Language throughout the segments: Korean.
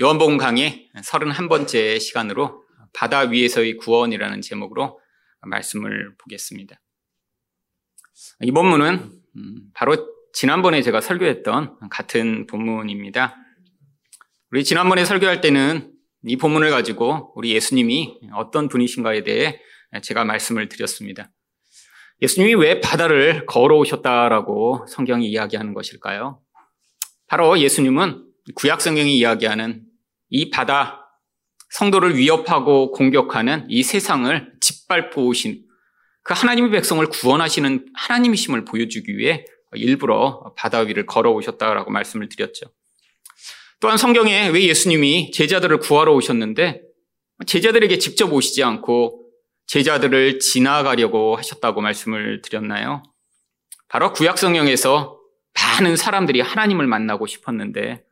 요한복음 강의 31번째 시간으로 바다 위에서의 구원이라는 제목으로 말씀을 보겠습니다. 이 본문은 음, 바로 지난번에 제가 설교했던 같은 본문입니다. 우리 지난번에 설교할 때는 이 본문을 가지고 우리 예수님이 어떤 분이신가에 대해 제가 말씀을 드렸습니다. 예수님이 왜 바다를 걸어오셨다라고 성경이 이야기하는 것일까요? 바로 예수님은 구약 성경이 이야기하는 이 바다, 성도를 위협하고 공격하는 이 세상을 짓밟고 오신 그 하나님의 백성을 구원하시는 하나님이심을 보여주기 위해 일부러 바다 위를 걸어오셨다라고 말씀을 드렸죠. 또한 성경에 왜 예수님이 제자들을 구하러 오셨는데 제자들에게 직접 오시지 않고 제자들을 지나가려고 하셨다고 말씀을 드렸나요? 바로 구약 성경에서 많은 사람들이 하나님을 만나고 싶었는데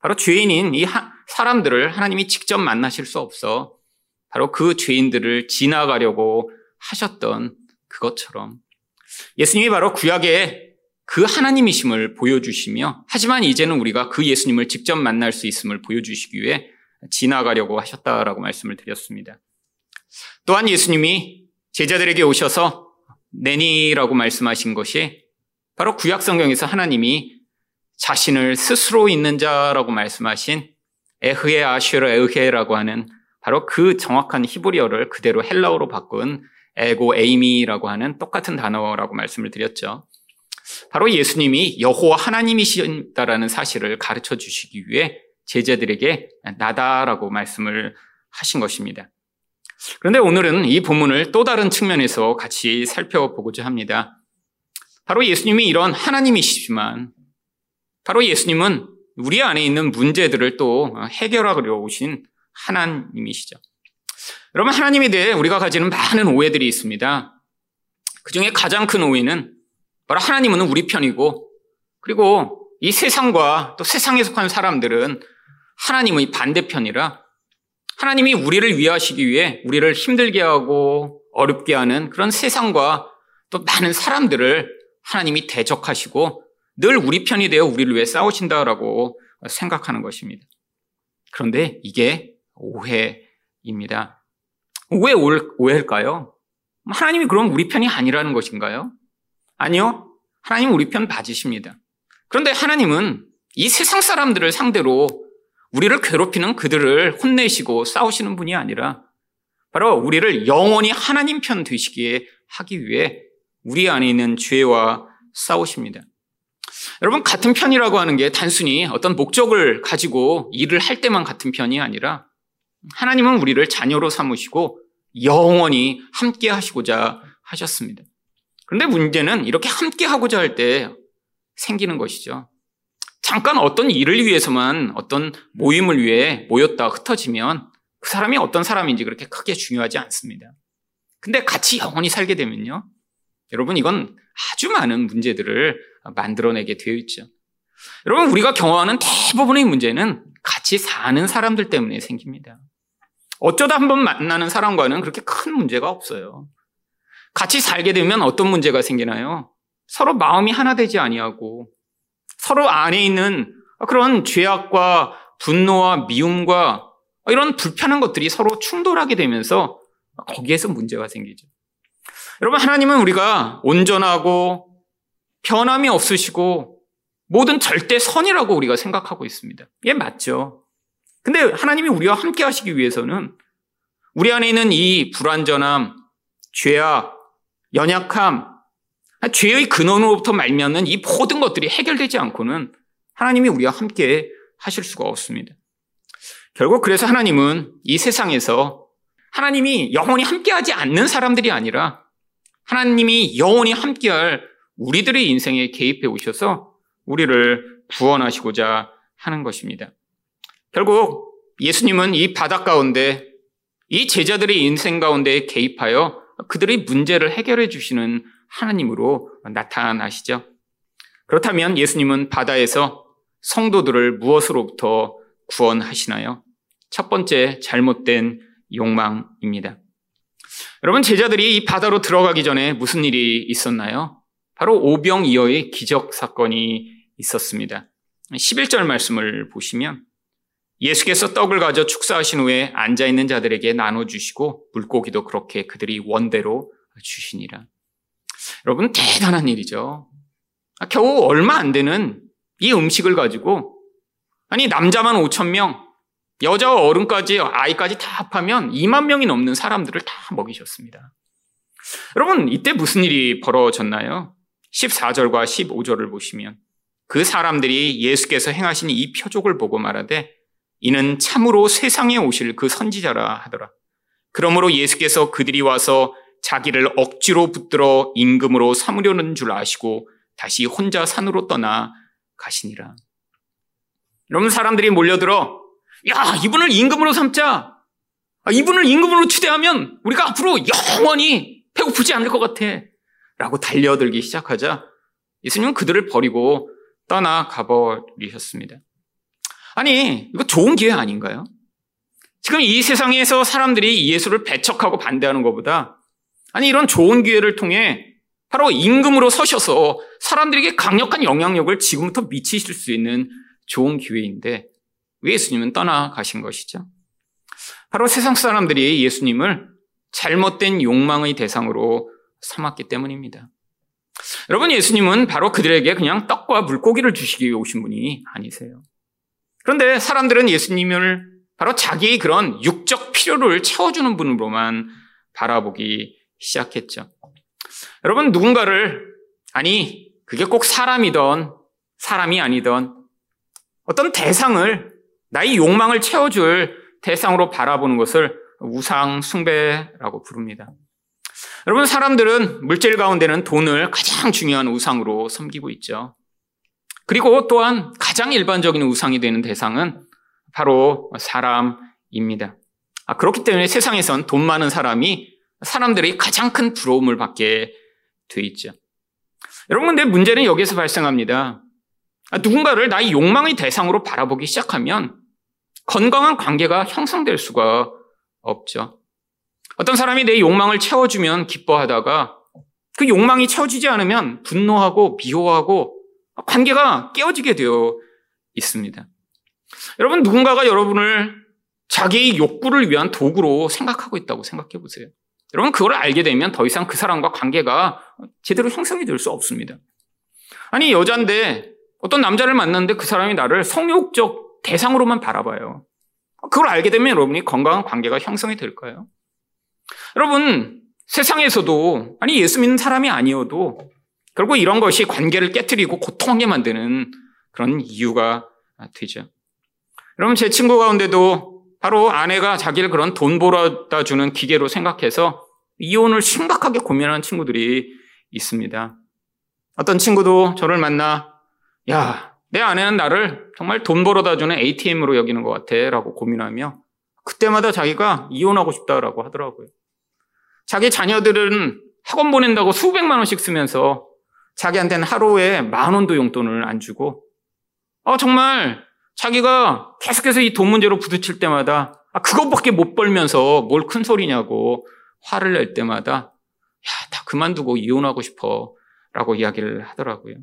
바로 죄인인 이 사람들을 하나님이 직접 만나실 수 없어 바로 그 죄인들을 지나가려고 하셨던 그것처럼 예수님이 바로 구약의 그 하나님이심을 보여주시며 하지만 이제는 우리가 그 예수님을 직접 만날 수 있음을 보여주시기 위해 지나가려고 하셨다라고 말씀을 드렸습니다. 또한 예수님이 제자들에게 오셔서 내니라고 말씀하신 것이 바로 구약 성경에서 하나님이 자신을 스스로 있는 자라고 말씀하신 에흐에 아슈르 에흐에라고 하는 바로 그 정확한 히브리어를 그대로 헬라어로 바꾼 에고 에이미라고 하는 똑같은 단어라고 말씀을 드렸죠. 바로 예수님이 여호와 하나님이신다라는 사실을 가르쳐 주시기 위해 제자들에게 나다라고 말씀을 하신 것입니다. 그런데 오늘은 이 본문을 또 다른 측면에서 같이 살펴보고자 합니다. 바로 예수님이 이런 하나님이시지만 바로 예수님은 우리 안에 있는 문제들을 또 해결하려 오신 하나님이시죠. 여러분, 하나님에 대해 우리가 가지는 많은 오해들이 있습니다. 그 중에 가장 큰 오해는 바로 하나님은 우리 편이고, 그리고 이 세상과 또 세상에 속한 사람들은 하나님의 반대편이라 하나님이 우리를 위하시기 위해 우리를 힘들게 하고 어렵게 하는 그런 세상과 또 많은 사람들을 하나님이 대적하시고 늘 우리 편이 되어 우리를 위해 싸우신다라고 생각하는 것입니다. 그런데 이게 오해입니다. 왜 오해일까요? 하나님이 그럼 우리 편이 아니라는 것인가요? 아니요. 하나님은 우리 편 맞으십니다. 그런데 하나님은 이 세상 사람들을 상대로 우리를 괴롭히는 그들을 혼내시고 싸우시는 분이 아니라 바로 우리를 영원히 하나님 편 되시기에 하기 위해 우리 안에 있는 죄와 싸우십니다. 여러분, 같은 편이라고 하는 게 단순히 어떤 목적을 가지고 일을 할 때만 같은 편이 아니라 하나님은 우리를 자녀로 삼으시고 영원히 함께 하시고자 하셨습니다. 그런데 문제는 이렇게 함께 하고자 할 때 생기는 것이죠. 잠깐 어떤 일을 위해서만 어떤 모임을 위해 모였다 흩어지면 그 사람이 어떤 사람인지 그렇게 크게 중요하지 않습니다. 근데 같이 영원히 살게 되면요. 여러분, 이건 아주 많은 문제들을 만들어내게 되어 있죠. 여러분, 우리가 경험하는 대부분의 문제는 같이 사는 사람들 때문에 생깁니다. 어쩌다 한번 만나는 사람과는 그렇게 큰 문제가 없어요. 같이 살게 되면 어떤 문제가 생기나요? 서로 마음이 하나 되지 아니하고 서로 안에 있는 그런 죄악과 분노와 미움과 이런 불편한 것들이 서로 충돌하게 되면서 거기에서 문제가 생기죠. 여러분, 하나님은 우리가 온전하고 변함이 없으시고 모든 절대 선이라고 우리가 생각하고 있습니다. 이게 맞죠. 근데 하나님이 우리와 함께 하시기 위해서는 우리 안에 있는 이 불완전함, 죄악, 연약함, 죄의 근원으로부터 말미암는 이 모든 것들이 해결되지 않고는 하나님이 우리와 함께 하실 수가 없습니다. 결국 그래서 하나님은 이 세상에서 하나님이 영원히 함께하지 않는 사람들이 아니라 하나님이 영원히 함께할 우리들의 인생에 개입해 오셔서 우리를 구원하시고자 하는 것입니다. 결국 예수님은 이 바다 가운데 이 제자들의 인생 가운데 개입하여 그들의 문제를 해결해 주시는 하나님으로 나타나시죠. 그렇다면 예수님은 바다에서 성도들을 무엇으로부터 구원하시나요? 첫 번째 잘못된 욕망입니다. 여러분 제자들이 이 바다로 들어가기 전에 무슨 일이 있었나요? 바로 오병이어의 기적 사건이 있었습니다. 11절 말씀을 보시면 예수께서 떡을 가져 축사하신 후에 앉아 있는 자들에게 나눠 주시고 물고기도 그렇게 그들이 원대로 주시니라. 여러분 대단한 일이죠. 아, 겨우 얼마 안 되는 이 음식을 가지고 아니 남자만 5천 명, 여자와 어른까지 아이까지 다 합하면 2만 명이 넘는 사람들을 다 먹이셨습니다. 여러분 이때 무슨 일이 벌어졌나요? 14절과 15절을 보시면 그 사람들이 예수께서 행하신 이 표적을 보고 말하되 이는 참으로 세상에 오실 그 선지자라 하더라. 그러므로 예수께서 그들이 와서 자기를 억지로 붙들어 임금으로 삼으려는 줄 아시고 다시 혼자 산으로 떠나 가시니라. 여러분 사람들이 몰려들어 야 이분을 임금으로 삼자. 아, 이분을 임금으로 추대하면 우리가 앞으로 영원히 배고프지 않을 것 같아. 라고 달려들기 시작하자 예수님은 그들을 버리고 떠나가 버리셨습니다. 아니, 이거 좋은 기회 아닌가요? 지금 이 세상에서 사람들이 예수를 배척하고 반대하는 것보다 아니, 이런 좋은 기회를 통해 바로 임금으로 서셔서 사람들에게 강력한 영향력을 지금부터 미치실 수 있는 좋은 기회인데 왜 예수님은 떠나가신 것이죠? 바로 세상 사람들이 예수님을 잘못된 욕망의 대상으로 삼았기 때문입니다. 여러분, 예수님은 바로 그들에게 그냥 떡과 물고기를 주시기 위해 오신 분이 아니세요. 그런데 사람들은 예수님을 바로 자기의 그런 육적 필요를 채워주는 분으로만 바라보기 시작했죠. 여러분, 누군가를, 아니, 그게 꼭 사람이던 사람이 아니던 어떤 대상을 나의 욕망을 채워줄 대상으로 바라보는 것을 우상 숭배라고 부릅니다. 여러분, 사람들은 물질 가운데는 돈을 가장 중요한 우상으로 섬기고 있죠. 그리고 또한 가장 일반적인 우상이 되는 대상은 바로 사람입니다. 아, 그렇기 때문에 세상에선 돈 많은 사람이 사람들이 가장 큰 부러움을 받게 돼 있죠. 여러분, 근데 문제는 여기서 발생합니다. 아, 누군가를 나의 욕망의 대상으로 바라보기 시작하면 건강한 관계가 형성될 수가 없죠. 어떤 사람이 내 욕망을 채워주면 기뻐하다가 그 욕망이 채워지지 않으면 분노하고 미워하고 관계가 깨어지게 되어 있습니다. 여러분, 누군가가 여러분을 자기의 욕구를 위한 도구로 생각하고 있다고 생각해 보세요. 여러분, 그걸 알게 되면 더 이상 그 사람과 관계가 제대로 형성이 될 수 없습니다. 아니, 여잔데 어떤 남자를 만났는데 그 사람이 나를 성욕적 대상으로만 바라봐요. 그걸 알게 되면 여러분이 건강한 관계가 형성이 될까요? 여러분, 세상에서도, 아니, 예수 믿는 사람이 아니어도, 결국 이런 것이 관계를 깨뜨리고 고통하게 만드는 그런 이유가 되죠. 여러분, 제 친구 가운데도 바로 아내가 자기를 그런 돈 벌어다 주는 기계로 생각해서 이혼을 심각하게 고민하는 친구들이 있습니다. 어떤 친구도 저를 만나, 야, 내 아내는 나를 정말 돈 벌어다 주는 ATM으로 여기는 것 같아. 라고 고민하며 그때마다 자기가 이혼하고 싶다라고 하더라고요. 자기 자녀들은 학원 보낸다고 수백만 원씩 쓰면서 자기한테는 하루에 만 원도 용돈을 안 주고, 어, 정말 자기가 계속해서 이 돈 문제로 부딪힐 때마다, 아, 그것밖에 못 벌면서 뭘 큰 소리냐고 화를 낼 때마다, 야, 다 그만두고 이혼하고 싶어. 라고 이야기를 하더라고요.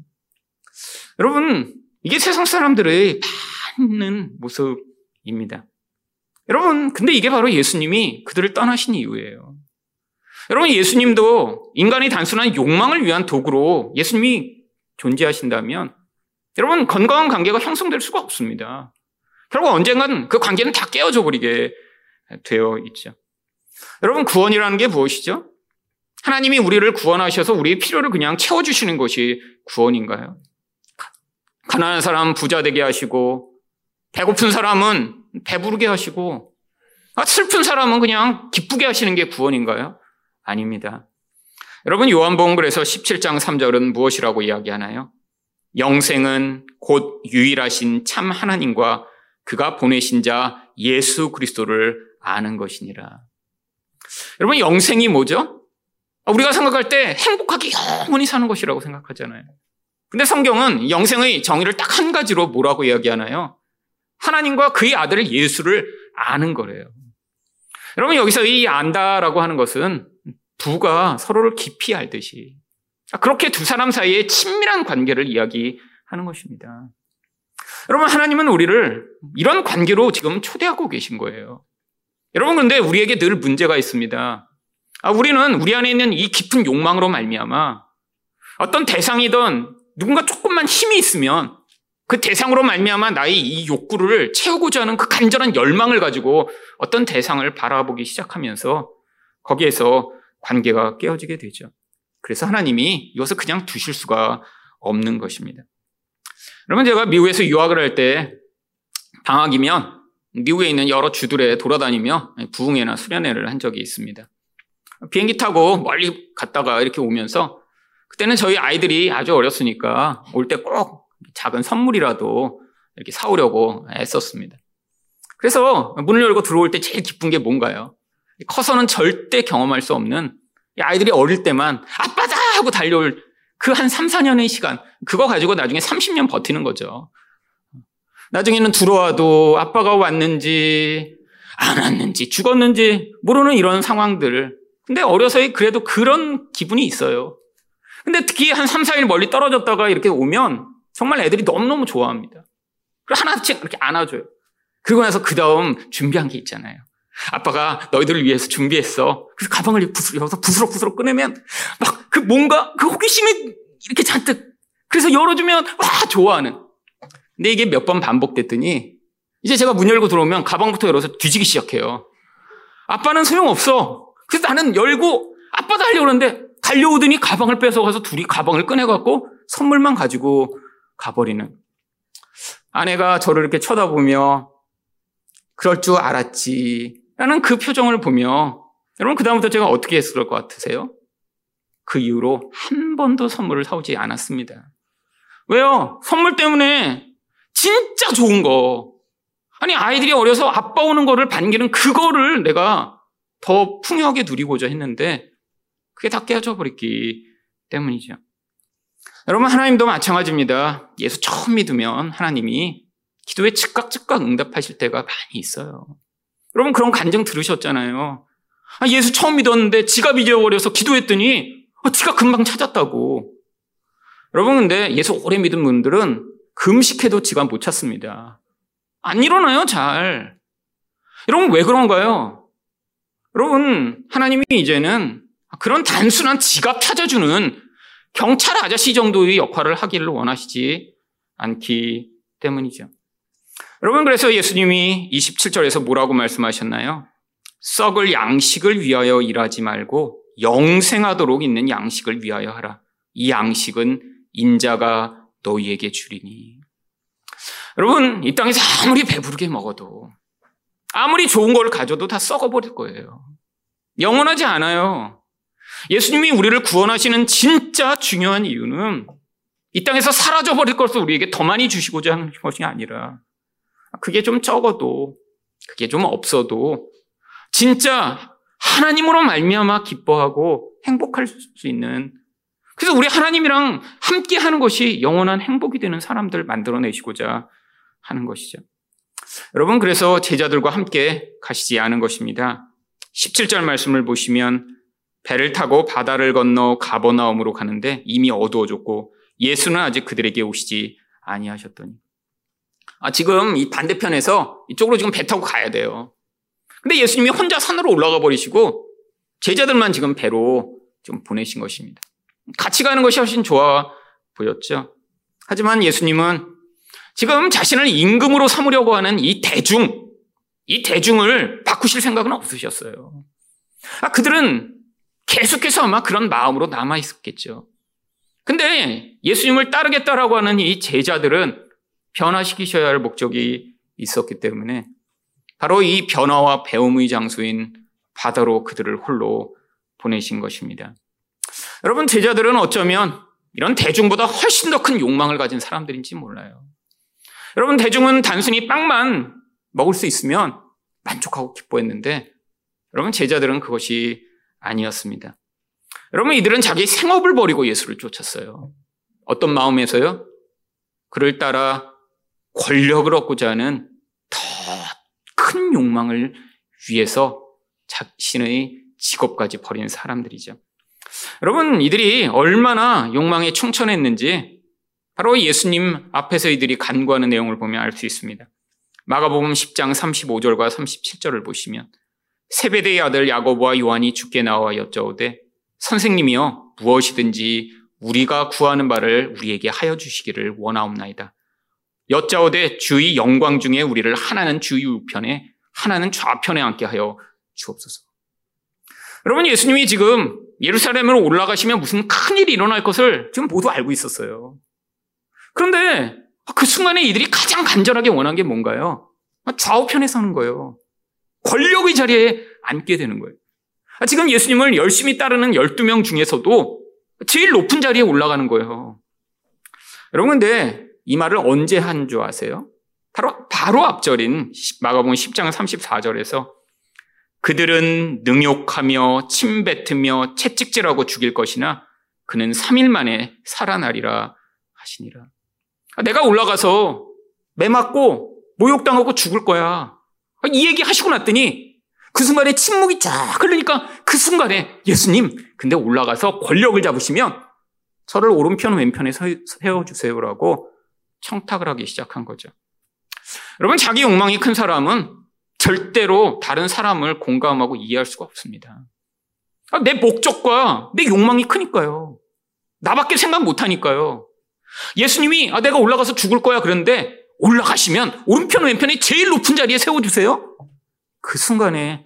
여러분, 이게 세상 사람들의 많은 모습입니다. 여러분, 근데 이게 바로 예수님이 그들을 떠나신 이유예요. 여러분, 예수님도 인간의 단순한 욕망을 위한 도구로 예수님이 존재하신다면 여러분, 건강한 관계가 형성될 수가 없습니다. 결국 언젠간 그 관계는 다 깨어져 버리게 되어 있죠. 여러분, 구원이라는 게 무엇이죠? 하나님이 우리를 구원하셔서 우리의 필요를 그냥 채워주시는 것이 구원인가요? 가난한 사람 부자 되게 하시고, 배고픈 사람은 배부르게 하시고, 아, 슬픈 사람은 그냥 기쁘게 하시는 게 구원인가요? 아닙니다. 여러분 요한복음에서 17장 3절은 무엇이라고 이야기하나요? 영생은 곧 유일하신 참 하나님과 그가 보내신 자 예수 그리스도를 아는 것이니라. 여러분 영생이 뭐죠? 우리가 생각할 때 행복하게 영원히 사는 것이라고 생각하잖아요. 근데 성경은 영생의 정의를 딱 한 가지로 뭐라고 이야기하나요? 하나님과 그의 아들 예수를 아는 거래요. 여러분 여기서 이 안다라고 하는 것은 부가 서로를 깊이 알듯이 그렇게 두 사람 사이에 친밀한 관계를 이야기하는 것입니다. 여러분, 하나님은 우리를 이런 관계로 지금 초대하고 계신 거예요. 여러분, 근데 우리에게 늘 문제가 있습니다. 아, 우리는 우리 안에 있는 이 깊은 욕망으로 말미암아 어떤 대상이든 누군가 조금만 힘이 있으면 그 대상으로 말미암아 나의 이 욕구를 채우고자 하는 그 간절한 열망을 가지고 어떤 대상을 바라보기 시작하면서 거기에서 관계가 깨어지게 되죠. 그래서 하나님이 이것을 그냥 두실 수가 없는 것입니다. 여러분 제가 미국에서 유학을 할 때 방학이면 미국에 있는 여러 주들에 돌아다니며 부흥회나 수련회를 한 적이 있습니다. 비행기 타고 멀리 갔다가 이렇게 오면서 그때는 저희 아이들이 아주 어렸으니까 올 때 꼭 작은 선물이라도 이렇게 사오려고 애썼습니다. 그래서 문을 열고 들어올 때 제일 기쁜 게 뭔가요? 커서는 절대 경험할 수 없는 아이들이 어릴 때만 아빠다 하고 달려올 그 한 3, 4년의 시간 그거 가지고 나중에 30년 버티는 거죠. 나중에는 들어와도 아빠가 왔는지 안 왔는지 죽었는지 모르는 이런 상황들. 근데 어려서의 그래도 그런 기분이 있어요. 근데 특히 한 3, 4일 멀리 떨어졌다가 이렇게 오면 정말 애들이 너무너무 좋아합니다. 그리고 하나씩 이렇게 안아줘요. 그리고 나서 그 다음 준비한 게 있잖아요. 아빠가 너희들을 위해서 준비했어. 그래서 가방을 부스러워서 부스럭부스럭 꺼내면 막 그 뭔가 그 호기심이 이렇게 잔뜩 그래서 열어주면 와 좋아하는. 근데 이게 몇 번 반복됐더니 이제 제가 문 열고 들어오면 가방부터 열어서 뒤지기 시작해요. 아빠는 소용없어. 그래서 나는 열고 아빠도 하려고 그러는데 달려오더니 가방을 뺏어가서 둘이 가방을 꺼내갖고 선물만 가지고 가버리는. 아내가 저를 이렇게 쳐다보며 그럴 줄 알았지. 라는 그 표정을 보며 여러분 그다음부터 제가 어떻게 했을 것 같으세요? 그 이후로 한 번도 선물을 사오지 않았습니다. 왜요? 선물 때문에 진짜 좋은 거. 아니 아이들이 어려서 아빠 오는 거를 반기는 그거를 내가 더 풍요하게 누리고자 했는데 그게 다 깨져 버렸기 때문이죠. 여러분 하나님도 마찬가지입니다. 예수 처음 믿으면 하나님이 기도에 즉각 즉각 응답하실 때가 많이 있어요. 여러분 그런 간증 들으셨잖아요. 아, 예수 처음 믿었는데 지갑 잊어버려서 기도했더니 아, 지갑 금방 찾았다고. 여러분 근데 예수 오래 믿은 분들은 금식해도 지갑 못 찾습니다. 안 일어나요 잘. 여러분 왜 그런가요? 여러분 하나님이 이제는 그런 단순한 지갑 찾아주는 경찰 아저씨 정도의 역할을 하기를 원하시지 않기 때문이죠. 여러분, 그래서 예수님이 27절에서 뭐라고 말씀하셨나요? 썩을 양식을 위하여 일하지 말고 영생하도록 있는 양식을 위하여 하라. 이 양식은 인자가 너희에게 주리니. 여러분, 이 땅에서 아무리 배부르게 먹어도, 아무리 좋은 걸 가져도 다 썩어버릴 거예요. 영원하지 않아요. 예수님이 우리를 구원하시는 진짜 중요한 이유는 이 땅에서 사라져버릴 것을 우리에게 더 많이 주시고자 하는 것이 아니라 그게 좀 적어도 그게 좀 없어도 진짜 하나님으로 말미암아 기뻐하고 행복할 수 있는 그래서 우리 하나님이랑 함께 하는 것이 영원한 행복이 되는 사람들 만들어내시고자 하는 것이죠. 여러분 그래서 제자들과 함께 가시지 않은 것입니다. 17절 말씀을 보시면 배를 타고 바다를 건너 가버나움으로 가는데 이미 어두워졌고 예수는 아직 그들에게 오시지 아니하셨더니 아, 지금 이 반대편에서 이쪽으로 지금 배 타고 가야 돼요. 근데 예수님이 혼자 산으로 올라가 버리시고 제자들만 지금 배로 좀 보내신 것입니다. 같이 가는 것이 훨씬 좋아 보였죠. 하지만 예수님은 지금 자신을 임금으로 삼으려고 하는 이 대중, 이 대중을 바꾸실 생각은 없으셨어요. 아, 그들은 계속해서 아마 그런 마음으로 남아 있었겠죠. 근데 예수님을 따르겠다라고 하는 이 제자들은 변화시키셔야 할 목적이 있었기 때문에 바로 이 변화와 배움의 장소인 바다로 그들을 홀로 보내신 것입니다. 여러분, 제자들은 어쩌면 이런 대중보다 훨씬 더 큰 욕망을 가진 사람들인지 몰라요. 여러분, 대중은 단순히 빵만 먹을 수 있으면 만족하고 기뻐했는데, 여러분, 제자들은 그것이 아니었습니다. 여러분, 이들은 자기 생업을 버리고 예수를 쫓았어요. 어떤 마음에서요? 그를 따라 권력을 얻고자 하는 더 큰 욕망을 위해서 자신의 직업까지 버린 사람들이죠. 여러분, 이들이 얼마나 욕망에 충천했는지 바로 예수님 앞에서 이들이 간구하는 내용을 보면 알 수 있습니다. 마가복음 10장 35절과 37절을 보시면 세베대의 아들 야고보와 요한이 죽게 나와 여쭤오되 선생님이여 무엇이든지 우리가 구하는 바를 우리에게 하여 주시기를 원하옵나이다. 여짜오되 주의 영광 중에 우리를 하나는 주의 우편에 하나는 좌편에 앉게 하여 주옵소서. 여러분 예수님이 지금 예루살렘으로 올라가시면 무슨 큰일이 일어날 것을 지금 모두 알고 있었어요. 그런데 그 순간에 이들이 가장 간절하게 원한 게 뭔가요? 좌우편에 서는 거예요. 권력의 자리에 앉게 되는 거예요. 지금 예수님을 열심히 따르는 12명 중에서도 제일 높은 자리에 올라가는 거예요. 여러분, 근데 이 말을 언제 한 줄 아세요? 바로, 바로 앞절인 마가복음 10장 34절에서 그들은 능욕하며 침뱉으며 채찍질하고 죽일 것이나 그는 3일 만에 살아나리라 하시니라. 내가 올라가서 매 맞고 모욕당하고 죽을 거야. 이 얘기 하시고 났더니 그 순간에 침묵이 쫙 흐르니까 그 순간에 예수님, 근데 올라가서 권력을 잡으시면 저를 오른편 왼편에 세워주세요라고 청탁을 하기 시작한 거죠. 여러분, 자기 욕망이 큰 사람은 절대로 다른 사람을 공감하고 이해할 수가 없습니다. 아, 내 목적과 내 욕망이 크니까요. 나밖에 생각 못 하니까요. 예수님이 아, 내가 올라가서 죽을 거야 그런데 올라가시면 오른편 왼편에 제일 높은 자리에 세워주세요. 그 순간에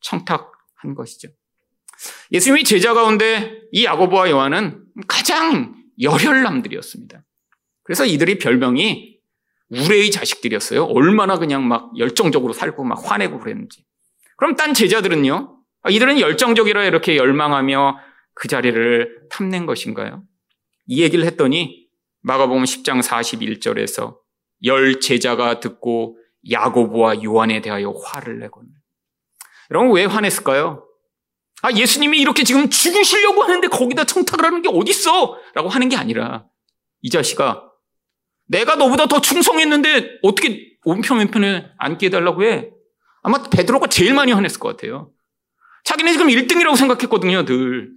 청탁한 것이죠. 예수님이 제자 가운데 이 야고보와 요한은 가장 열혈남들이었습니다. 그래서 이들이 별명이 우레의 자식들이었어요. 얼마나 그냥 막 열정적으로 살고 막 화내고 그랬는지. 그럼 딴 제자들은요? 아, 이들은 열정적이라 이렇게 열망하며 그 자리를 탐낸 것인가요? 이 얘기를 했더니 마가복음 10장 41절에서 열 제자가 듣고 야고보와 요한에 대하여 화를 내고는 여러분 왜 화냈을까요? 아 예수님이 이렇게 지금 죽으시려고 하는데 거기다 청탁을 하는 게 어딨어? 라고 하는 게 아니라 이 자식아 내가 너보다 더 충성했는데 어떻게 온편 왼편에 앉게 해달라고 해? 아마 베드로가 제일 많이 화냈을 것 같아요. 자기네 지금 1등이라고 생각했거든요, 늘.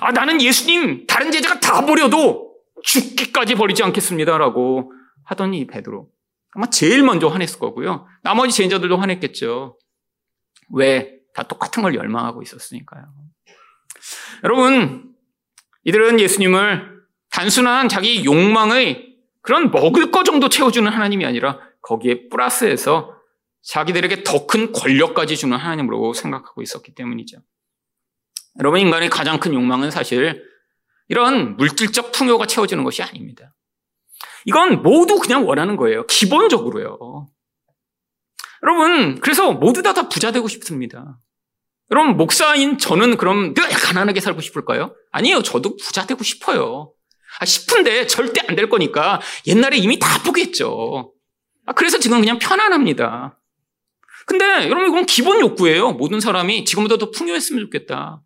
아, 나는 예수님, 다른 제자가 다 버려도 죽기까지 버리지 않겠습니다라고 하더니 베드로. 아마 제일 먼저 화냈을 거고요. 나머지 제자들도 화냈겠죠. 왜? 다 똑같은 걸 열망하고 있었으니까요. 여러분, 이들은 예수님을 단순한 자기 욕망의 그런 먹을 거 정도 채워주는 하나님이 아니라 거기에 플러스해서 자기들에게 더 큰 권력까지 주는 하나님으로 생각하고 있었기 때문이죠. 여러분, 인간의 가장 큰 욕망은 사실 이런 물질적 풍요가 채워지는 것이 아닙니다. 이건 모두 그냥 원하는 거예요. 기본적으로요. 여러분, 그래서 모두 다, 다 부자 되고 싶습니다. 여러분, 목사인 저는 그럼 늘 가난하게 살고 싶을까요? 아니에요. 저도 부자 되고 싶어요. 아, 싶은데 절대 안 될 거니까 옛날에 이미 다 포기했죠. 아, 그래서 지금 그냥 편안합니다. 근데 여러분, 이건 기본 욕구예요. 모든 사람이 지금보다 더 풍요했으면 좋겠다.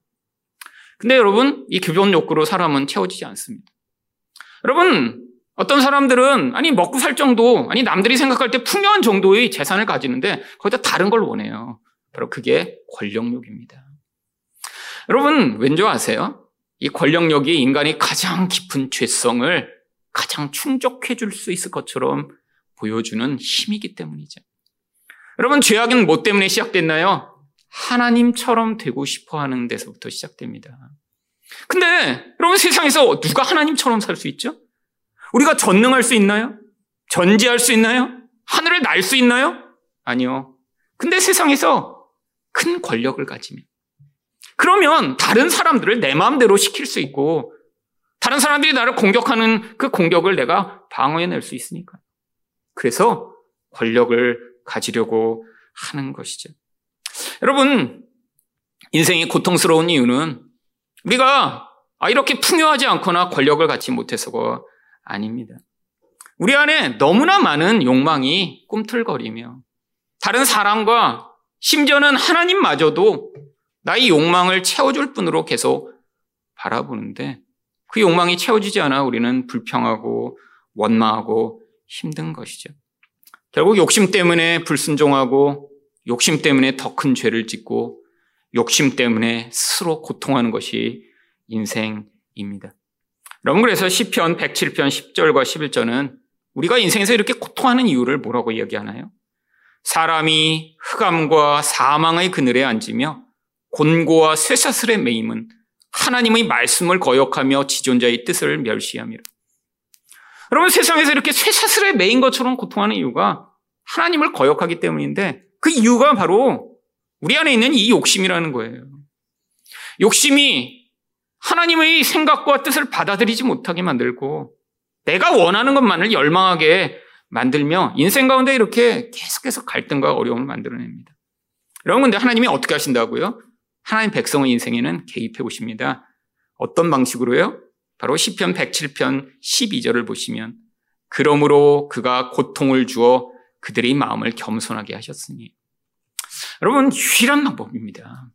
근데 여러분, 이 기본 욕구로 사람은 채워지지 않습니다. 여러분, 어떤 사람들은 아니 먹고 살 정도 아니 남들이 생각할 때 풍요한 정도의 재산을 가지는데 거기다 다른 걸 원해요. 바로 그게 권력욕입니다. 여러분 왠지 아세요? 이 권력욕이 인간의 가장 깊은 죄성을 가장 충족해 줄 수 있을 것처럼 보여주는 힘이기 때문이죠. 여러분 죄악은 뭐 때문에 시작됐나요? 하나님처럼 되고 싶어 하는 데서부터 시작됩니다. 근데 여러분 세상에서 누가 하나님처럼 살 수 있죠? 우리가 전능할 수 있나요? 전지할 수 있나요? 하늘을 날 수 있나요? 아니요. 근데 세상에서 큰 권력을 가지면 그러면 다른 사람들을 내 마음대로 시킬 수 있고 다른 사람들이 나를 공격하는 그 공격을 내가 방어해낼 수 있으니까. 그래서 권력을 가지려고 하는 것이죠. 여러분, 인생이 고통스러운 이유는 우리가 아, 이렇게 풍요하지 않거나 권력을 갖지 못해서가 아닙니다. 우리 안에 너무나 많은 욕망이 꿈틀거리며 다른 사람과 심지어는 하나님마저도 나의 욕망을 채워줄 뿐으로 계속 바라보는데 그 욕망이 채워지지 않아 우리는 불평하고 원망하고 힘든 것이죠. 결국 욕심 때문에 불순종하고 욕심 때문에 더 큰 죄를 짓고 욕심 때문에 스스로 고통하는 것이 인생입니다. 여러분 그래서 시편 107편 10절과 11절은 우리가 인생에서 이렇게 고통하는 이유를 뭐라고 이야기하나요? 사람이 흑암과 사망의 그늘에 앉으며 곤고와 쇠사슬에 매임은 하나님의 말씀을 거역하며 지존자의 뜻을 멸시함이라. 여러분 세상에서 이렇게 쇠사슬에 매인 것처럼 고통하는 이유가 하나님을 거역하기 때문인데 그 이유가 바로 우리 안에 있는 이 욕심이라는 거예요. 욕심이 하나님의 생각과 뜻을 받아들이지 못하게 만들고 내가 원하는 것만을 열망하게 만들며 인생 가운데 이렇게 계속해서 갈등과 어려움을 만들어냅니다. 여러분 근데 하나님이 어떻게 하신다고요? 하나님 백성의 인생에는 개입해 오십니다. 어떤 방식으로요? 바로 시편 107편 12절을 보시면 그러므로 그가 고통을 주어 그들의 마음을 겸손하게 하셨으니 여러분 유일한 방법입니다.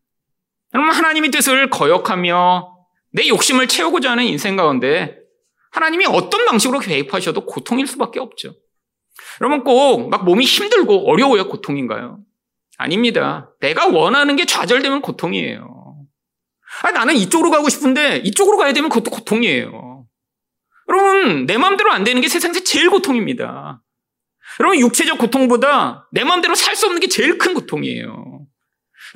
여러분 하나님의 뜻을 거역하며 내 욕심을 채우고자 하는 인생 가운데 하나님이 어떤 방식으로 개입하셔도 고통일 수밖에 없죠. 여러분 꼭 막 몸이 힘들고 어려워야 고통인가요? 아닙니다. 내가 원하는 게 좌절되면 고통이에요. 아, 나는 이쪽으로 가고 싶은데 이쪽으로 가야 되면 그것도 고통이에요. 여러분, 내 마음대로 안 되는 게 세상에서 제일 고통입니다. 여러분, 육체적 고통보다 내 마음대로 살 수 없는 게 제일 큰 고통이에요.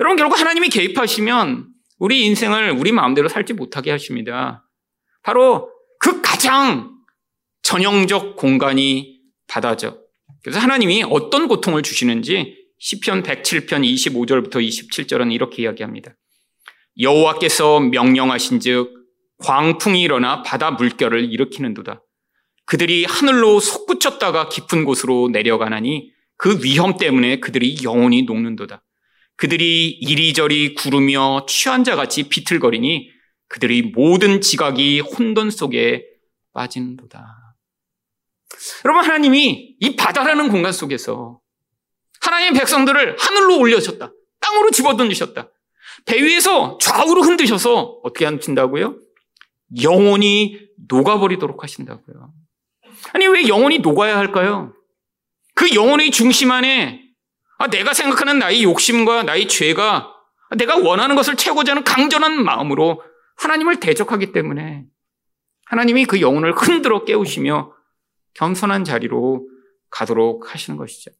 여러분, 결국 하나님이 개입하시면 우리 인생을 우리 마음대로 살지 못하게 하십니다. 바로 그 가장 전형적 공간이 바다죠. 그래서 하나님이 어떤 고통을 주시는지 시편 107편 25절부터 27절은 이렇게 이야기합니다. 여호와께서 명령하신즉 광풍이 일어나 바다 물결을 일으키는도다. 그들이 하늘로 솟구쳤다가 깊은 곳으로 내려가나니 그 위험 때문에 그들이 영원히 녹는도다. 그들이 이리저리 구르며 취한 자 같이 비틀거리니 그들의 모든 지각이 혼돈 속에 빠지는도다. 여러분 하나님이 이 바다라는 공간 속에서 하나님의 백성들을 하늘로 올려셨다. 땅으로 집어던지셨다. 배 위에서 좌우로 흔드셔서 어떻게 하신다고요? 영원히 녹아버리도록 하신다고요. 아니, 왜 영원히 녹아야 할까요? 그 영혼의 중심 안에 아, 내가 생각하는 나의 욕심과 나의 죄가 내가 원하는 것을 채우고자 하는 강전한 마음으로 하나님을 대적하기 때문에 하나님이 그 영혼을 흔들어 깨우시며 겸손한 자리로 가도록 하시는 것이죠.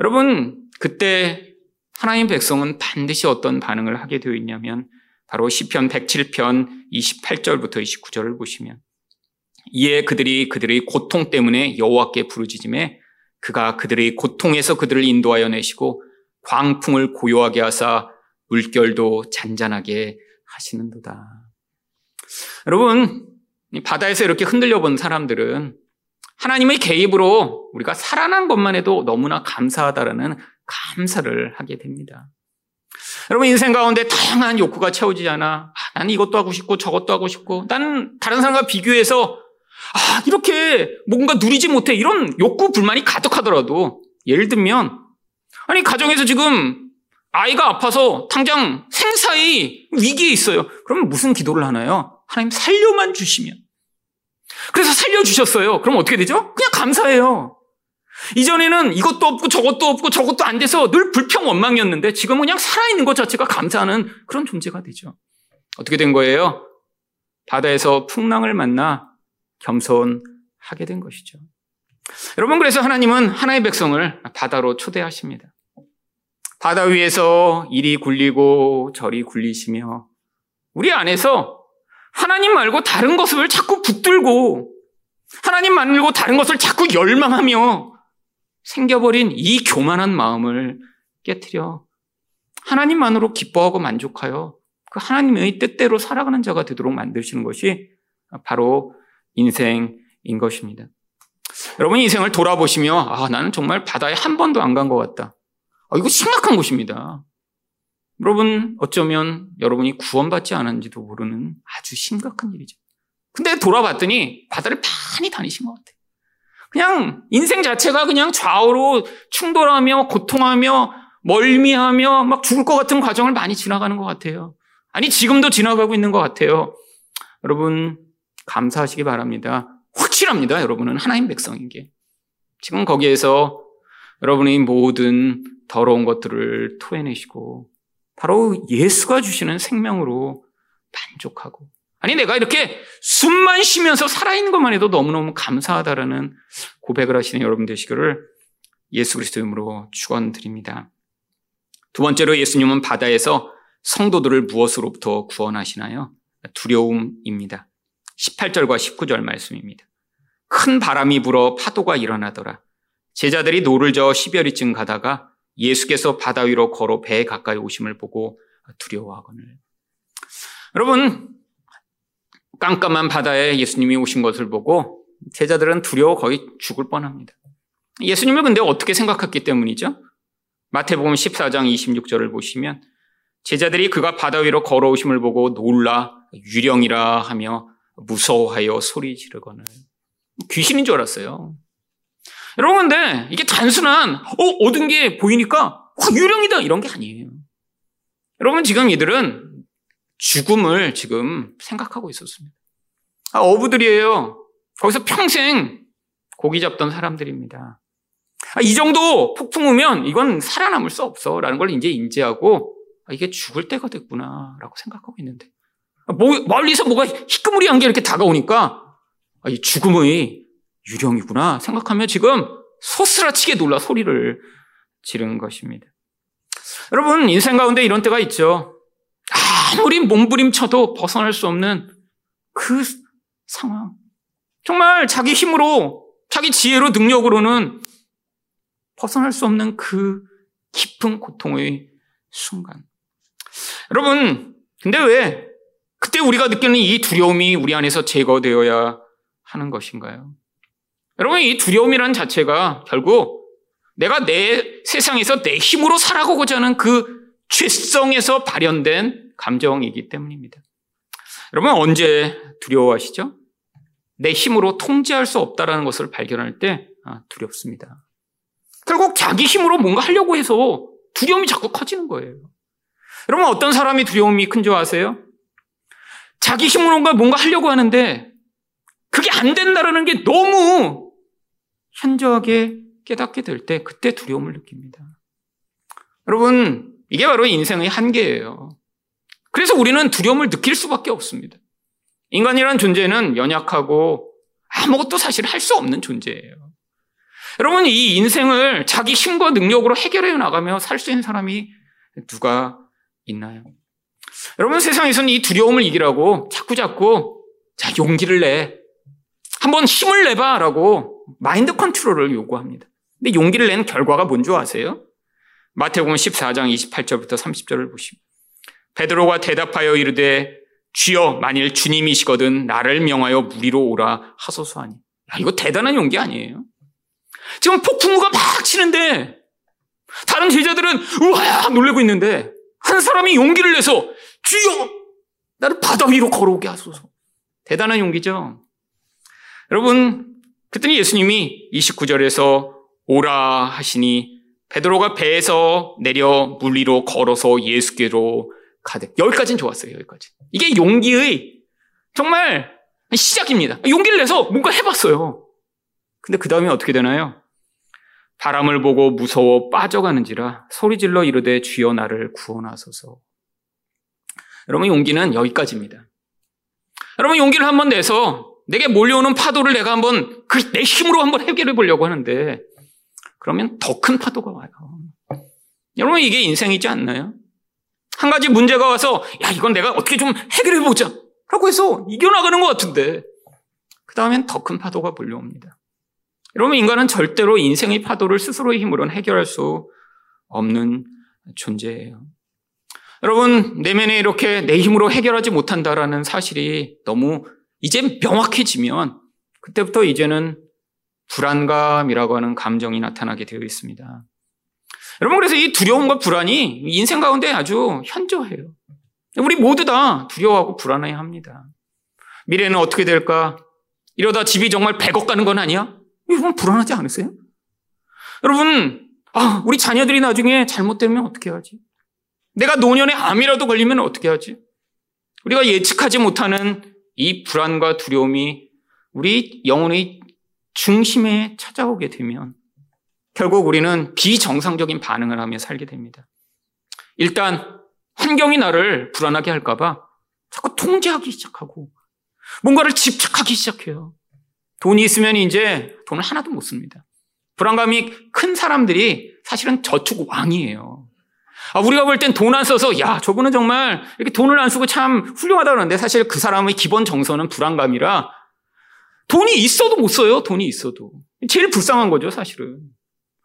여러분, 그때 하나님 백성은 반드시 어떤 반응을 하게 되어 있냐면 바로 시편 107편 28절부터 29절을 보시면 이에 그들이 그들의 고통 때문에 여호와께 부르짖음에 그가 그들의 고통에서 그들을 인도하여 내시고 광풍을 고요하게 하사 물결도 잔잔하게 하시는도다. 여러분, 바다에서 이렇게 흔들려 본 사람들은 하나님의 개입으로 우리가 살아난 것만 해도 너무나 감사하다라는 감사를 하게 됩니다. 여러분 인생 가운데 다양한 욕구가 채워지지 않아. 아, 나는 이것도 하고 싶고 저것도 하고 싶고 나는 다른 사람과 비교해서 아 이렇게 뭔가 누리지 못해 이런 욕구 불만이 가득하더라도 예를 들면 아니 가정에서 지금 아이가 아파서 당장 생사의 위기에 있어요. 그러면 무슨 기도를 하나요? 하나님 살려만 주시면 그래서 살려주셨어요. 그럼 어떻게 되죠? 그냥 감사해요. 이전에는 이것도 없고 저것도 없고 저것도 안 돼서 늘 불평 원망이었는데 지금은 그냥 살아있는 것 자체가 감사하는 그런 존재가 되죠. 어떻게 된 거예요? 바다에서 풍랑을 만나 겸손하게 된 것이죠. 여러분, 그래서 하나님은 하나의 백성을 바다로 초대하십니다. 바다 위에서 이리 굴리고 저리 굴리시며 우리 안에서 하나님 말고 다른 것을 자꾸 붙들고 하나님 말고 다른 것을 자꾸 열망하며 생겨버린 이 교만한 마음을 깨뜨려 하나님만으로 기뻐하고 만족하여 그 하나님의 뜻대로 살아가는 자가 되도록 만드시는 것이 바로 인생인 것입니다. 여러분 인생을 돌아보시며 아 나는 정말 바다에 한 번도 안 간 것 같다. 아, 이거 심각한 것입니다. 여러분, 어쩌면 여러분이 구원받지 않았는지도 모르는 아주 심각한 일이죠. 근데 돌아봤더니 바다를 많이 다니신 것 같아요. 그냥 인생 자체가 그냥 좌우로 충돌하며 고통하며 멀미하며 막 죽을 것 같은 과정을 많이 지나가는 것 같아요. 아니, 지금도 지나가고 있는 것 같아요. 여러분, 감사하시기 바랍니다. 확실합니다. 여러분은 하나님 백성인 게. 지금 거기에서 여러분의 모든 더러운 것들을 토해내시고 바로 예수가 주시는 생명으로 만족하고 아니, 내가 이렇게 숨만 쉬면서 살아있는 것만 해도 너무너무 감사하다라는 고백을 하시는 여러분 되시기를 예수 그리스도 이름으로 축원드립니다. 두 번째로 예수님은 바다에서 성도들을 무엇으로부터 구원하시나요? 두려움입니다. 18절과 19절 말씀입니다. 큰 바람이 불어 파도가 일어나더라. 제자들이 노를 저어 십여 리쯤 가다가 예수께서 바다 위로 걸어 배에 가까이 오심을 보고 두려워하거늘. 여러분, 깜깜한 바다에 예수님이 오신 것을 보고 제자들은 두려워 거의 죽을 뻔합니다. 예수님을 근데 어떻게 생각했기 때문이죠? 마태복음 14장 26절을 보시면 제자들이 그가 바다 위로 걸어오심을 보고 놀라 유령이라 하며 무서워하여 소리 지르거늘 귀신인 줄 알았어요. 여러분 근데 이게 단순한 어 얻은 게 보이니까 와 유령이다 이런 게 아니에요. 여러분 지금 이들은 죽음을 지금 생각하고 있었습니다. 아, 어부들이에요. 거기서 평생 고기 잡던 사람들입니다. 아, 이 정도 폭풍 오면 이건 살아남을 수 없어라는 걸 이제 인지하고 아, 이게 죽을 때가 됐구나라고 생각하고 있는데 뭐, 멀리서 뭐가 희끄무리한 게 이렇게 다가오니까 아, 이 죽음의 유령이구나 생각하면 지금 소스라치게 놀라 소리를 지른 것입니다. 여러분 인생 가운데 이런 때가 있죠. 아무리 몸부림쳐도 벗어날 수 없는 그 상황. 정말 자기 힘으로, 자기 지혜로, 능력으로는 벗어날 수 없는 그 깊은 고통의 순간. 여러분, 근데 왜 그때 우리가 느끼는 이 두려움이 우리 안에서 제거되어야 하는 것인가요? 여러분, 이 두려움이라는 자체가 결국 내가 내 세상에서 내 힘으로 살아가고자 하는 그 죄성에서 발현된 감정이기 때문입니다. 여러분, 언제 두려워하시죠? 내 힘으로 통제할 수 없다는 것을 발견할 때 아, 두렵습니다. 결국 자기 힘으로 뭔가 하려고 해서 두려움이 자꾸 커지는 거예요. 여러분 어떤 사람이 두려움이 큰 줄 아세요? 자기 힘으로 뭔가 하려고 하는데 그게 안 된다라는 게 너무 현저하게 깨닫게 될 때 그때 두려움을 느낍니다. 여러분 이게 바로 인생의 한계예요. 그래서 우리는 두려움을 느낄 수밖에 없습니다. 인간이란 존재는 연약하고 아무것도 사실 할 수 없는 존재예요. 여러분, 이 인생을 자기 힘과 능력으로 해결해 나가며 살 수 있는 사람이 누가 있나요? 여러분, 세상에서는 이 두려움을 이기라고 자꾸 자꾸 자, 용기를 내. 한번 힘을 내봐. 라고 마인드 컨트롤을 요구합니다. 근데 용기를 낸 결과가 뭔지 아세요? 마태복음 14장 28절부터 30절을 보시면 베드로가 대답하여 이르되 주여 만일 주님이시거든 나를 명하여 무리로 오라 하소서 하니. 야, 이거 대단한 용기 아니에요? 지금 폭풍우가 막 치는데 다른 제자들은 우와 놀래고 있는데 한 사람이 용기를 내서 주여 나를 바다 위로 걸어오게 하소서. 대단한 용기죠. 여러분 그랬더니 예수님이 29절에서 오라 하시니 베드로가 배에서 내려 물 위로 걸어서 예수께로 가득. 여기까지는 좋았어요, 여기까지. 이게 용기의 정말 시작입니다. 용기를 내서 뭔가 해봤어요. 근데 그 다음에 어떻게 되나요? 바람을 보고 무서워 빠져가는지라 소리질러 이르되 주여 나를 구원하소서. 여러분 용기는 여기까지입니다. 여러분 용기를 한번 내서 내게 몰려오는 파도를 내가 한번 그 내 힘으로 한번 해결해 보려고 하는데 그러면 더 큰 파도가 와요. 여러분 이게 인생이지 않나요? 한 가지 문제가 와서 야 이건 내가 어떻게 좀 해결해 보자 라고 해서 이겨나가는 것 같은데 그 다음엔 더 큰 파도가 몰려옵니다. 여러분 인간은 절대로 인생의 파도를 스스로의 힘으로는 해결할 수 없는 존재예요. 여러분 내면에 이렇게 내 힘으로 해결하지 못한다라는 사실이 너무 이제 명확해지면 그때부터 이제는 불안감이라고 하는 감정이 나타나게 되어 있습니다. 여러분, 그래서 이 두려움과 불안이 인생 가운데 아주 현저해요. 우리 모두 다 두려워하고 불안해 합니다. 미래는 어떻게 될까? 이러다 집이 정말 100억 가는 건 아니야? 이건 불안하지 않으세요? 여러분, 아, 우리 자녀들이 나중에 잘못되면 어떻게 하지? 내가 노년에 암이라도 걸리면 어떻게 하지? 우리가 예측하지 못하는 이 불안과 두려움이 우리 영혼의 중심에 찾아오게 되면 결국 우리는 비정상적인 반응을 하며 살게 됩니다. 일단 환경이 나를 불안하게 할까봐 자꾸 통제하기 시작하고 뭔가를 집착하기 시작해요. 돈이 있으면 이제 돈을 하나도 못 씁니다. 불안감이 큰 사람들이 사실은 저축 왕이에요. 아, 우리가 볼 땐 돈 안 써서, 야, 저분은 정말 이렇게 돈을 안 쓰고 참 훌륭하다 그러는데 사실 그 사람의 기본 정서는 불안감이라 돈이 있어도 못 써요. 돈이 있어도. 제일 불쌍한 거죠, 사실은.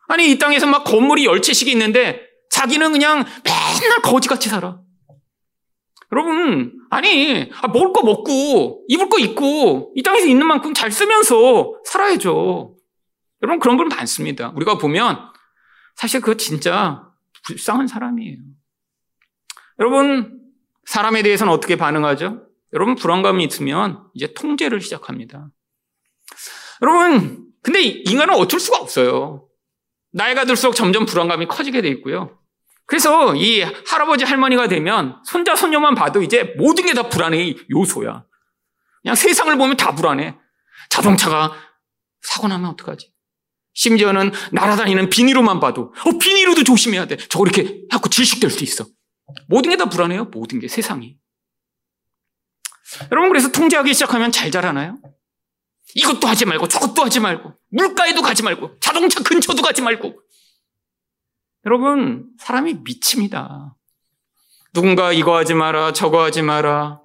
아니, 이 땅에서 막 건물이 열 채씩 있는데 자기는 그냥 맨날 거지같이 살아. 여러분, 아니, 아, 먹을 거 먹고, 입을 거 입고, 이 땅에서 있는 만큼 잘 쓰면서 살아야죠. 여러분, 그런 분 많습니다. 우리가 보면, 사실 그거 진짜 불쌍한 사람이에요. 여러분, 사람에 대해서는 어떻게 반응하죠? 여러분, 불안감이 있으면 이제 통제를 시작합니다. 여러분, 근데 인간은 어쩔 수가 없어요. 나이가 들수록 점점 불안감이 커지게 돼 있고요. 그래서 이 할아버지 할머니가 되면 손자 손녀만 봐도 이제 모든 게 다 불안의 요소야. 그냥 세상을 보면 다 불안해. 자동차가 사고 나면 어떡하지? 심지어는 날아다니는 비닐로만 봐도 어 비닐로도 조심해야 돼. 저거 이렇게 하고 질식될 수 있어. 모든 게 다 불안해요. 모든 게 세상이. 여러분 그래서 통제하기 시작하면 잘 자라나요? 이것도 하지 말고 저것도 하지 말고 물가에도 가지 말고 자동차 근처도 가지 말고 여러분 사람이 미칩니다. 누군가 이거 하지 마라 저거 하지 마라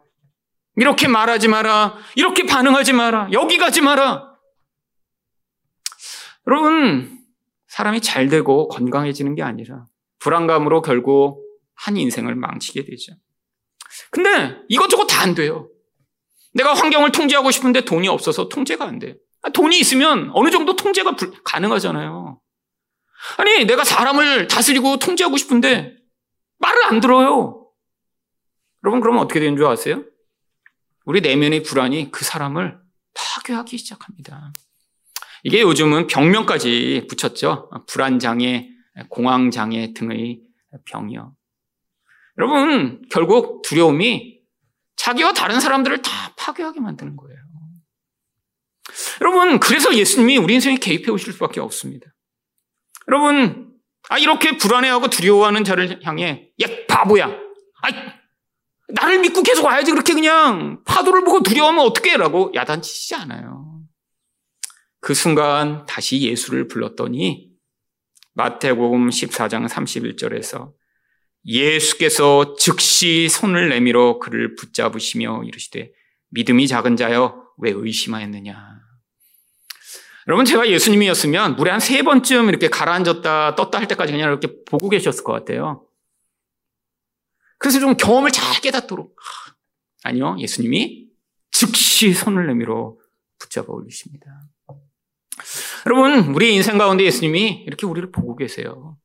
이렇게 말하지 마라 이렇게 반응하지 마라 여기 가지 마라 여러분 사람이 잘 되고 건강해지는 게 아니라 불안감으로 결국 한 인생을 망치게 되죠. 근데 이것저것 다 안 돼요. 내가 환경을 통제하고 싶은데 돈이 없어서 통제가 안 돼. 아, 돈이 있으면 어느 정도 통제가 불, 가능하잖아요. 아니, 내가 사람을 다스리고 통제하고 싶은데 말을 안 들어요. 여러분, 그러면 어떻게 되는 줄 아세요? 우리 내면의 불안이 그 사람을 파괴하기 시작합니다. 이게 요즘은 병명까지 붙였죠. 불안장애, 공황장애 등의 병이요. 여러분, 결국 두려움이 자기와 다른 사람들을 다 파괴하게 만드는 거예요. 여러분, 그래서 예수님이 우리 인생에 개입해 오실 수밖에 없습니다. 여러분, 아, 이렇게 불안해하고 두려워하는 자를 향해, 야, 바보야. 아, 나를 믿고 계속 와야지. 그렇게 그냥 파도를 보고 두려워하면 어떡해? 라고 야단치지 않아요. 그 순간 다시 예수를 불렀더니 마태복음 14장 31절에서 예수께서 즉시 손을 내밀어 그를 붙잡으시며 이르시되 믿음이 작은 자여 왜 의심하였느냐. 여러분 제가 예수님이었으면 물에 한 세 번쯤 이렇게 가라앉았다 떴다 할 때까지 그냥 이렇게 보고 계셨을 것 같아요. 그래서 좀 경험을 잘 깨닫도록 아니요 예수님이 즉시 손을 내밀어 붙잡아 올리십니다. 여러분 우리 인생 가운데 예수님이 이렇게 우리를 보고 계세요.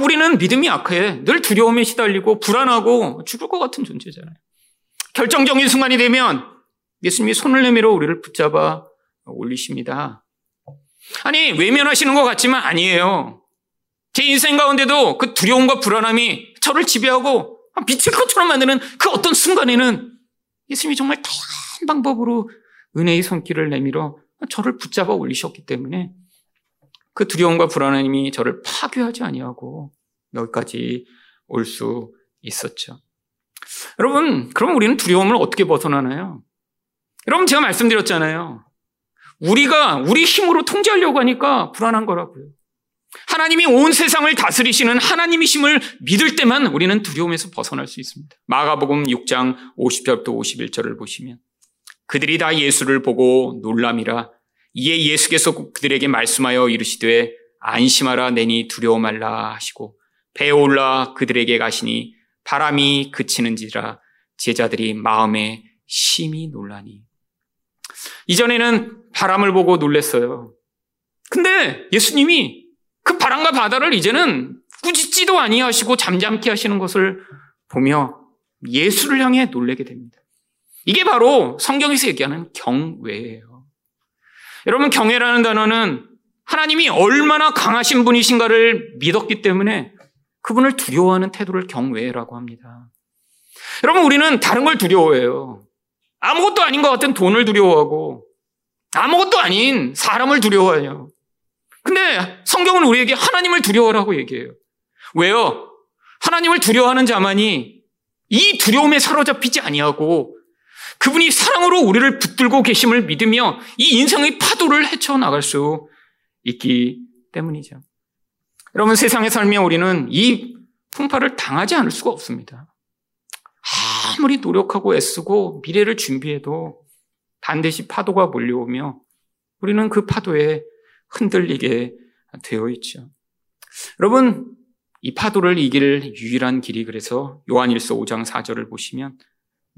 우리는 믿음이 약해 늘 두려움에 시달리고 불안하고 죽을 것 같은 존재잖아요. 결정적인 순간이 되면 예수님이 손을 내밀어 우리를 붙잡아 올리십니다. 아니, 외면하시는 것 같지만 아니에요. 제 인생 가운데도 그 두려움과 불안함이 저를 지배하고 미칠 것처럼 만드는 그 어떤 순간에는 예수님이 정말 다양한 방법으로 은혜의 손길을 내밀어 저를 붙잡아 올리셨기 때문에 그 두려움과 불안함이 저를 파괴하지 아니하고 여기까지 올 수 있었죠. 여러분, 그럼 우리는 두려움을 어떻게 벗어나나요? 여러분 제가 말씀드렸잖아요. 우리가 우리 힘으로 통제하려고 하니까 불안한 거라고요. 하나님이 온 세상을 다스리시는 하나님이심을 믿을 때만 우리는 두려움에서 벗어날 수 있습니다. 마가복음 6장 50절부터 51절을 보시면 그들이 다 예수를 보고 놀람이라 이에 예수께서 그들에게 말씀하여 이르시되 안심하라 내니 두려워 말라 하시고 배에 올라 그들에게 가시니 바람이 그치는지라 제자들이 마음에 심히 놀라니 이전에는 바람을 보고 놀랬어요. 근데 예수님이 그 바람과 바다를 이제는 꾸짖지도 아니하시고 잠잠케 하시는 것을 보며 예수를 향해 놀래게 됩니다. 이게 바로 성경에서 얘기하는 경외예요. 여러분 경외라는 단어는 하나님이 얼마나 강하신 분이신가를 믿었기 때문에 그분을 두려워하는 태도를 경외라고 합니다. 여러분 우리는 다른 걸 두려워해요. 아무것도 아닌 것 같은 돈을 두려워하고 아무것도 아닌 사람을 두려워해요. 근데 성경은 우리에게 하나님을 두려워라고 얘기해요. 왜요? 하나님을 두려워하는 자만이 이 두려움에 사로잡히지 아니하고 그분이 사랑으로 우리를 붙들고 계심을 믿으며 이 인생의 파도를 헤쳐나갈 수 있기 때문이죠. 여러분 세상에 살며 우리는 이 풍파를 당하지 않을 수가 없습니다. 아무리 노력하고 애쓰고 미래를 준비해도 반드시 파도가 몰려오며 우리는 그 파도에 흔들리게 되어 있죠. 여러분, 이 파도를 이길 유일한 길이 그래서 요한일서 5장 4절을 보시면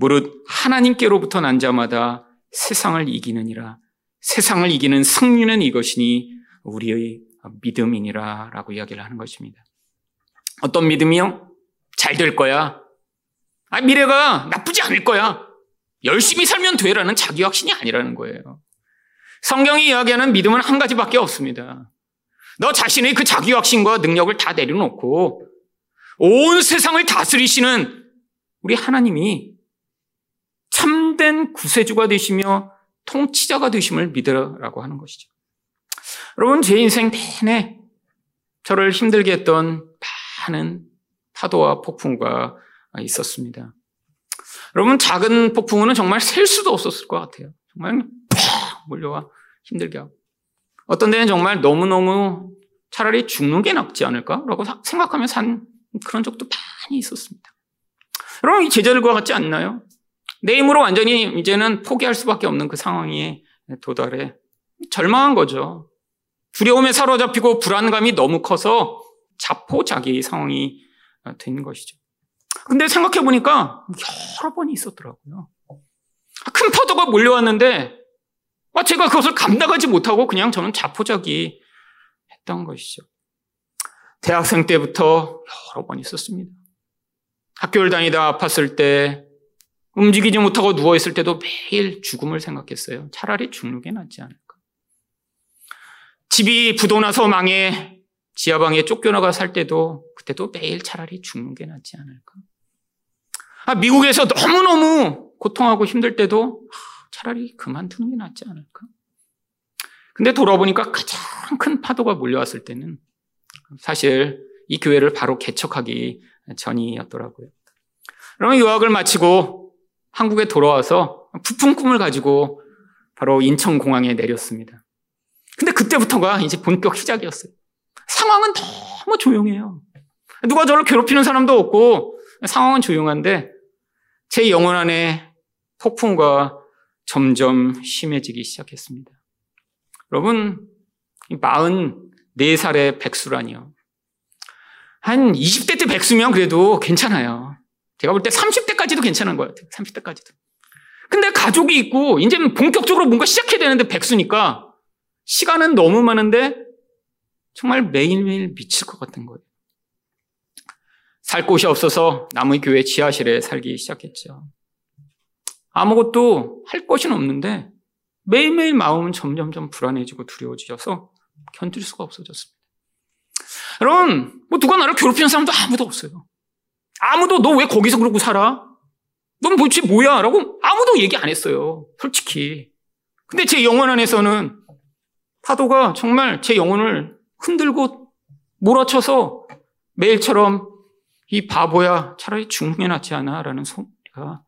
무릇 하나님께로부터 난 자마다 세상을 이기느니라 세상을 이기는 승리는 이것이니 우리의 믿음이니라 라고 이야기를 하는 것입니다. 어떤 믿음이요? 잘 될 거야. 아, 미래가 나쁘지 않을 거야. 열심히 살면 되라는 자기 확신이 아니라는 거예요. 성경이 이야기하는 믿음은 한 가지밖에 없습니다. 너 자신의 그 자기 확신과 능력을 다 내려놓고 온 세상을 다스리시는 우리 하나님이 참된 구세주가 되시며 통치자가 되심을 믿으라고 하는 것이죠. 여러분, 제 인생 내내 저를 힘들게 했던 많은 파도와 폭풍과 있었습니다. 여러분, 작은 폭풍우는 정말 셀 수도 없었을 것 같아요. 정말 팍 몰려와 힘들게 하고. 어떤 데는 정말 너무너무 차라리 죽는 게 낫지 않을까라고 생각하며 산 그런 적도 많이 있었습니다. 여러분, 이 제자들과 같지 않나요? 내 힘으로 완전히 이제는 포기할 수밖에 없는 그 상황에 도달해 절망한 거죠. 두려움에 사로잡히고 불안감이 너무 커서 자포자기 상황이 된 것이죠. 근데 생각해 보니까 여러 번이 있었더라고요. 큰 파도가 몰려왔는데 제가 그것을 감당하지 못하고 그냥 저는 자포자기 했던 것이죠. 대학생 때부터 여러 번 있었습니다. 학교를 다니다 아팠을 때 움직이지 못하고 누워있을 때도 매일 죽음을 생각했어요. 차라리 죽는 게 낫지 않을까. 집이 부도나서 망해 지하방에 쫓겨나가 살 때도 그때도 매일 차라리 죽는 게 낫지 않을까. 아, 미국에서 너무너무 고통하고 힘들 때도 차라리 그만두는 게 낫지 않을까. 근데 돌아보니까 가장 큰 파도가 몰려왔을 때는 사실 이 교회를 바로 개척하기 전이었더라고요. 그러면 유학을 마치고 한국에 돌아와서 부푼 꿈을 가지고 바로 인천공항에 내렸습니다. 근데 그때부터가 이제 본격 시작이었어요. 상황은 너무 조용해요. 누가 저를 괴롭히는 사람도 없고 상황은 조용한데 제 영혼 안에 폭풍과 점점 심해지기 시작했습니다. 여러분, 44살의 백수라니요. 한 20대 때 백수면 그래도 괜찮아요. 제가 볼 때 30대 까지도 괜찮은 것 같아요. 30대까지도. 근데 가족이 있고, 이제 본격적으로 뭔가 시작해야 되는데 백수니까 시간은 너무 많은데 정말 매일매일 미칠 것 같은 거예요. 살 곳이 없어서 남의 교회 지하실에 살기 시작했죠. 아무것도 할 것은 없는데 매일매일 마음은 점점점 불안해지고 두려워지셔서 견딜 수가 없어졌습니다. 여러분, 뭐 누가 나를 괴롭히는 사람도 아무도 없어요. 아무도 너 왜 거기서 그러고 살아? 넌 도대체 뭐야? 라고 아무도 얘기 안 했어요. 솔직히. 근데 제 영혼 안에서는 파도가 정말 제 영혼을 흔들고 몰아쳐서 매일처럼 이 바보야 차라리 죽는 게 낫지 않아? 라는 소리가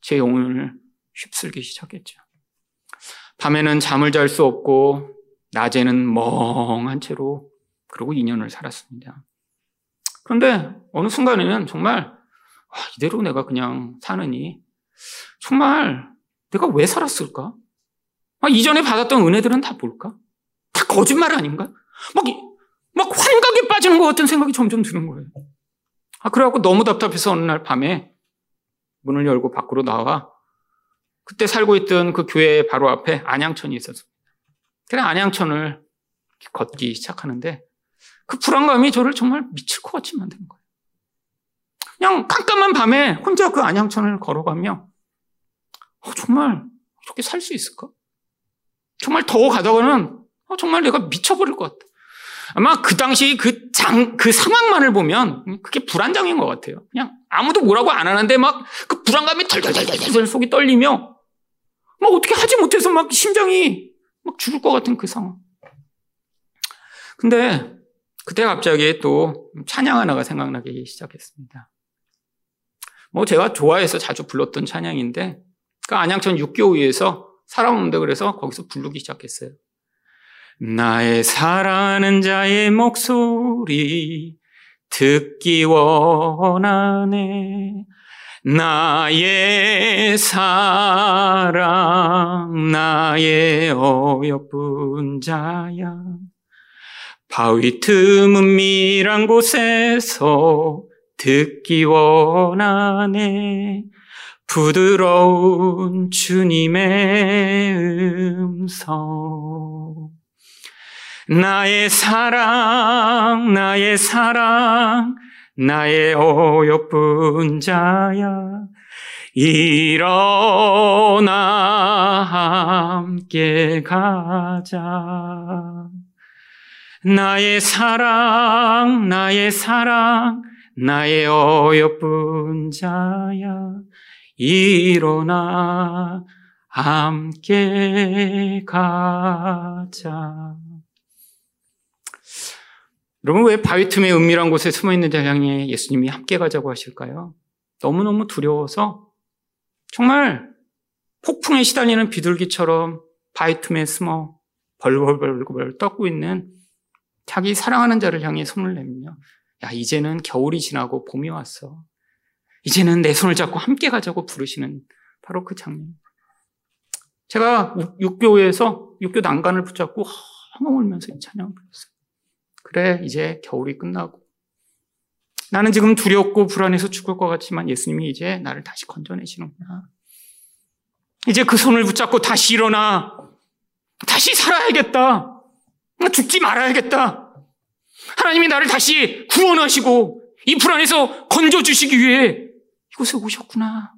제 영혼을 휩쓸기 시작했죠. 밤에는 잠을 잘 수 없고 낮에는 멍한 채로 그러고 2년을 살았습니다. 그런데 어느 순간에는 정말 아, 이대로 내가 그냥 사느니 정말 내가 왜 살았을까? 아, 이전에 받았던 은혜들은 다 뭘까? 다 거짓말 아닌가? 막, 막 환각에 빠지는 것 같은 생각이 점점 드는 거예요. 아, 그래갖고 너무 답답해서 어느 날 밤에 문을 열고 밖으로 나와 그때 살고 있던 그 교회 바로 앞에 안양천이 있었습니다. 그래 안양천을 걷기 시작하는데 그 불안감이 저를 정말 미칠 것 같이 만드는 거예요. 그냥 깜깜한 밤에 혼자 그 안양천을 걸어가며 어, 정말 이렇게 살 수 있을까? 정말 더 가다가는 어, 정말 내가 미쳐버릴 것 같다. 아마 그 당시 그 장, 그 상황만을 보면 그게 불안장인 것 같아요. 그냥 아무도 뭐라고 안 하는데 막 그 불안감이 덜덜덜덜 속이 떨리며 막 어떻게 하지 못해서 막 심장이 막 죽을 것 같은 그 상황. 근데 그때 갑자기 또 찬양 하나가 생각나기 시작했습니다. 뭐 제가 좋아해서 자주 불렀던 찬양인데 그 안양천 육교위에서 살아오는데 그래서 거기서 부르기 시작했어요. 나의 사랑하는 자의 목소리 듣기 원하네. 나의 사랑, 나의 어여쁜 자야. 바위 틈은 미란 곳에서 듣기 원하네. 부드러운 주님의 음성. 나의 사랑, 나의 사랑, 나의 어여쁜 자야. 일어나 함께 가자. 나의 사랑, 나의 사랑, 나의 어여쁜 자야. 일어나 함께 가자. 여러분 왜 바위 틈에 은밀한 곳에 숨어 있는 자 향해 예수님이 함께 가자고 하실까요? 너무너무 두려워서 정말 폭풍에 시달리는 비둘기처럼 바위 틈에 숨어 벌벌벌벌 떠고 있는 자기 사랑하는 자를 향해 손을 내밀며 야 이제는 겨울이 지나고 봄이 왔어. 이제는 내 손을 잡고 함께 가자고 부르시는 바로 그 장면. 제가 육교에서 육교 난간을 붙잡고 헝 울면서 이 찬양을 불렀어요. 그래, 이제 겨울이 끝나고. 나는 지금 두렵고 불안해서 죽을 것 같지만 예수님이 이제 나를 다시 건져내시는구나. 이제 그 손을 붙잡고 다시 일어나. 다시 살아야겠다. 죽지 말아야겠다. 하나님이 나를 다시 구원하시고 이 불안에서 건져주시기 위해 이곳에 오셨구나.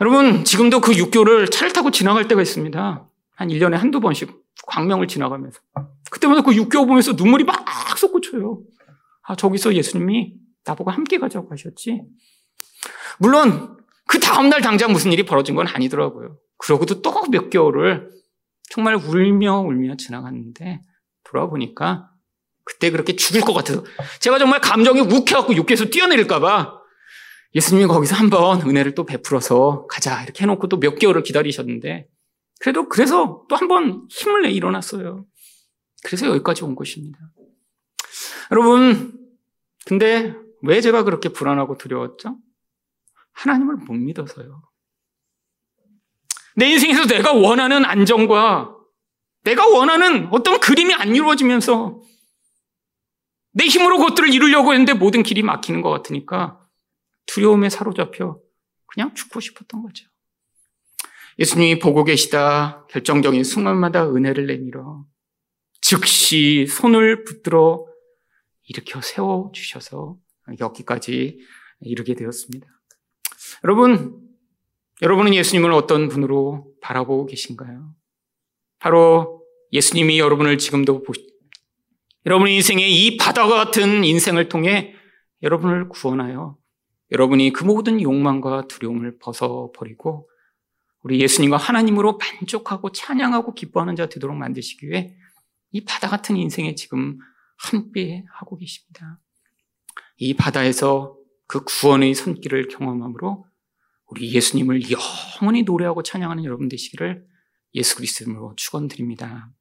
여러분, 지금도 그 육교를 차를 타고 지나갈 때가 있습니다. 한 1년에 한두 번씩 광명을 지나가면서. 그때마다 그 육교 보면서 눈물이 막 솟구쳐요. 아, 저기서 예수님이 나보고 함께 가자고 하셨지. 물론 그 다음날 당장 무슨 일이 벌어진 건 아니더라고요. 그러고도 또 몇 개월을 정말 울며 울며 지나갔는데 돌아보니까 그때 그렇게 죽을 것 같아서 제가 정말 감정이 욱해갖고 육교에서 뛰어내릴까봐 예수님이 거기서 한번 은혜를 또 베풀어서 가자 이렇게 해놓고 또 몇 개월을 기다리셨는데 그래도 그래서 또 한 번 힘을 내 일어났어요. 그래서 여기까지 온 것입니다. 여러분, 근데 왜 제가 그렇게 불안하고 두려웠죠? 하나님을 못 믿어서요. 내 인생에서 내가 원하는 안정과 내가 원하는 어떤 그림이 안 이루어지면서 내 힘으로 그것들을 이루려고 했는데 모든 길이 막히는 것 같으니까 두려움에 사로잡혀 그냥 죽고 싶었던 거죠. 예수님이 보고 계시다 결정적인 순간마다 은혜를 내밀어 즉시 손을 붙들어 일으켜 세워 주셔서 여기까지 이르게 되었습니다. 여러분, 여러분은 예수님을 어떤 분으로 바라보고 계신가요? 바로 예수님이 여러분을 지금도 여러분의 인생의 이 바다와 같은 인생을 통해 여러분을 구원하여 여러분이 그 모든 욕망과 두려움을 벗어버리고 우리 예수님과 하나님으로 만족하고 찬양하고 기뻐하는 자 되도록 만드시기 위해 이 바다 같은 인생에 지금 함께 하고 계십니다. 이 바다에서 그 구원의 손길을 경험함으로 우리 예수님을 영원히 노래하고 찬양하는 여러분 되시기를 예수 그리스도로 축원드립니다.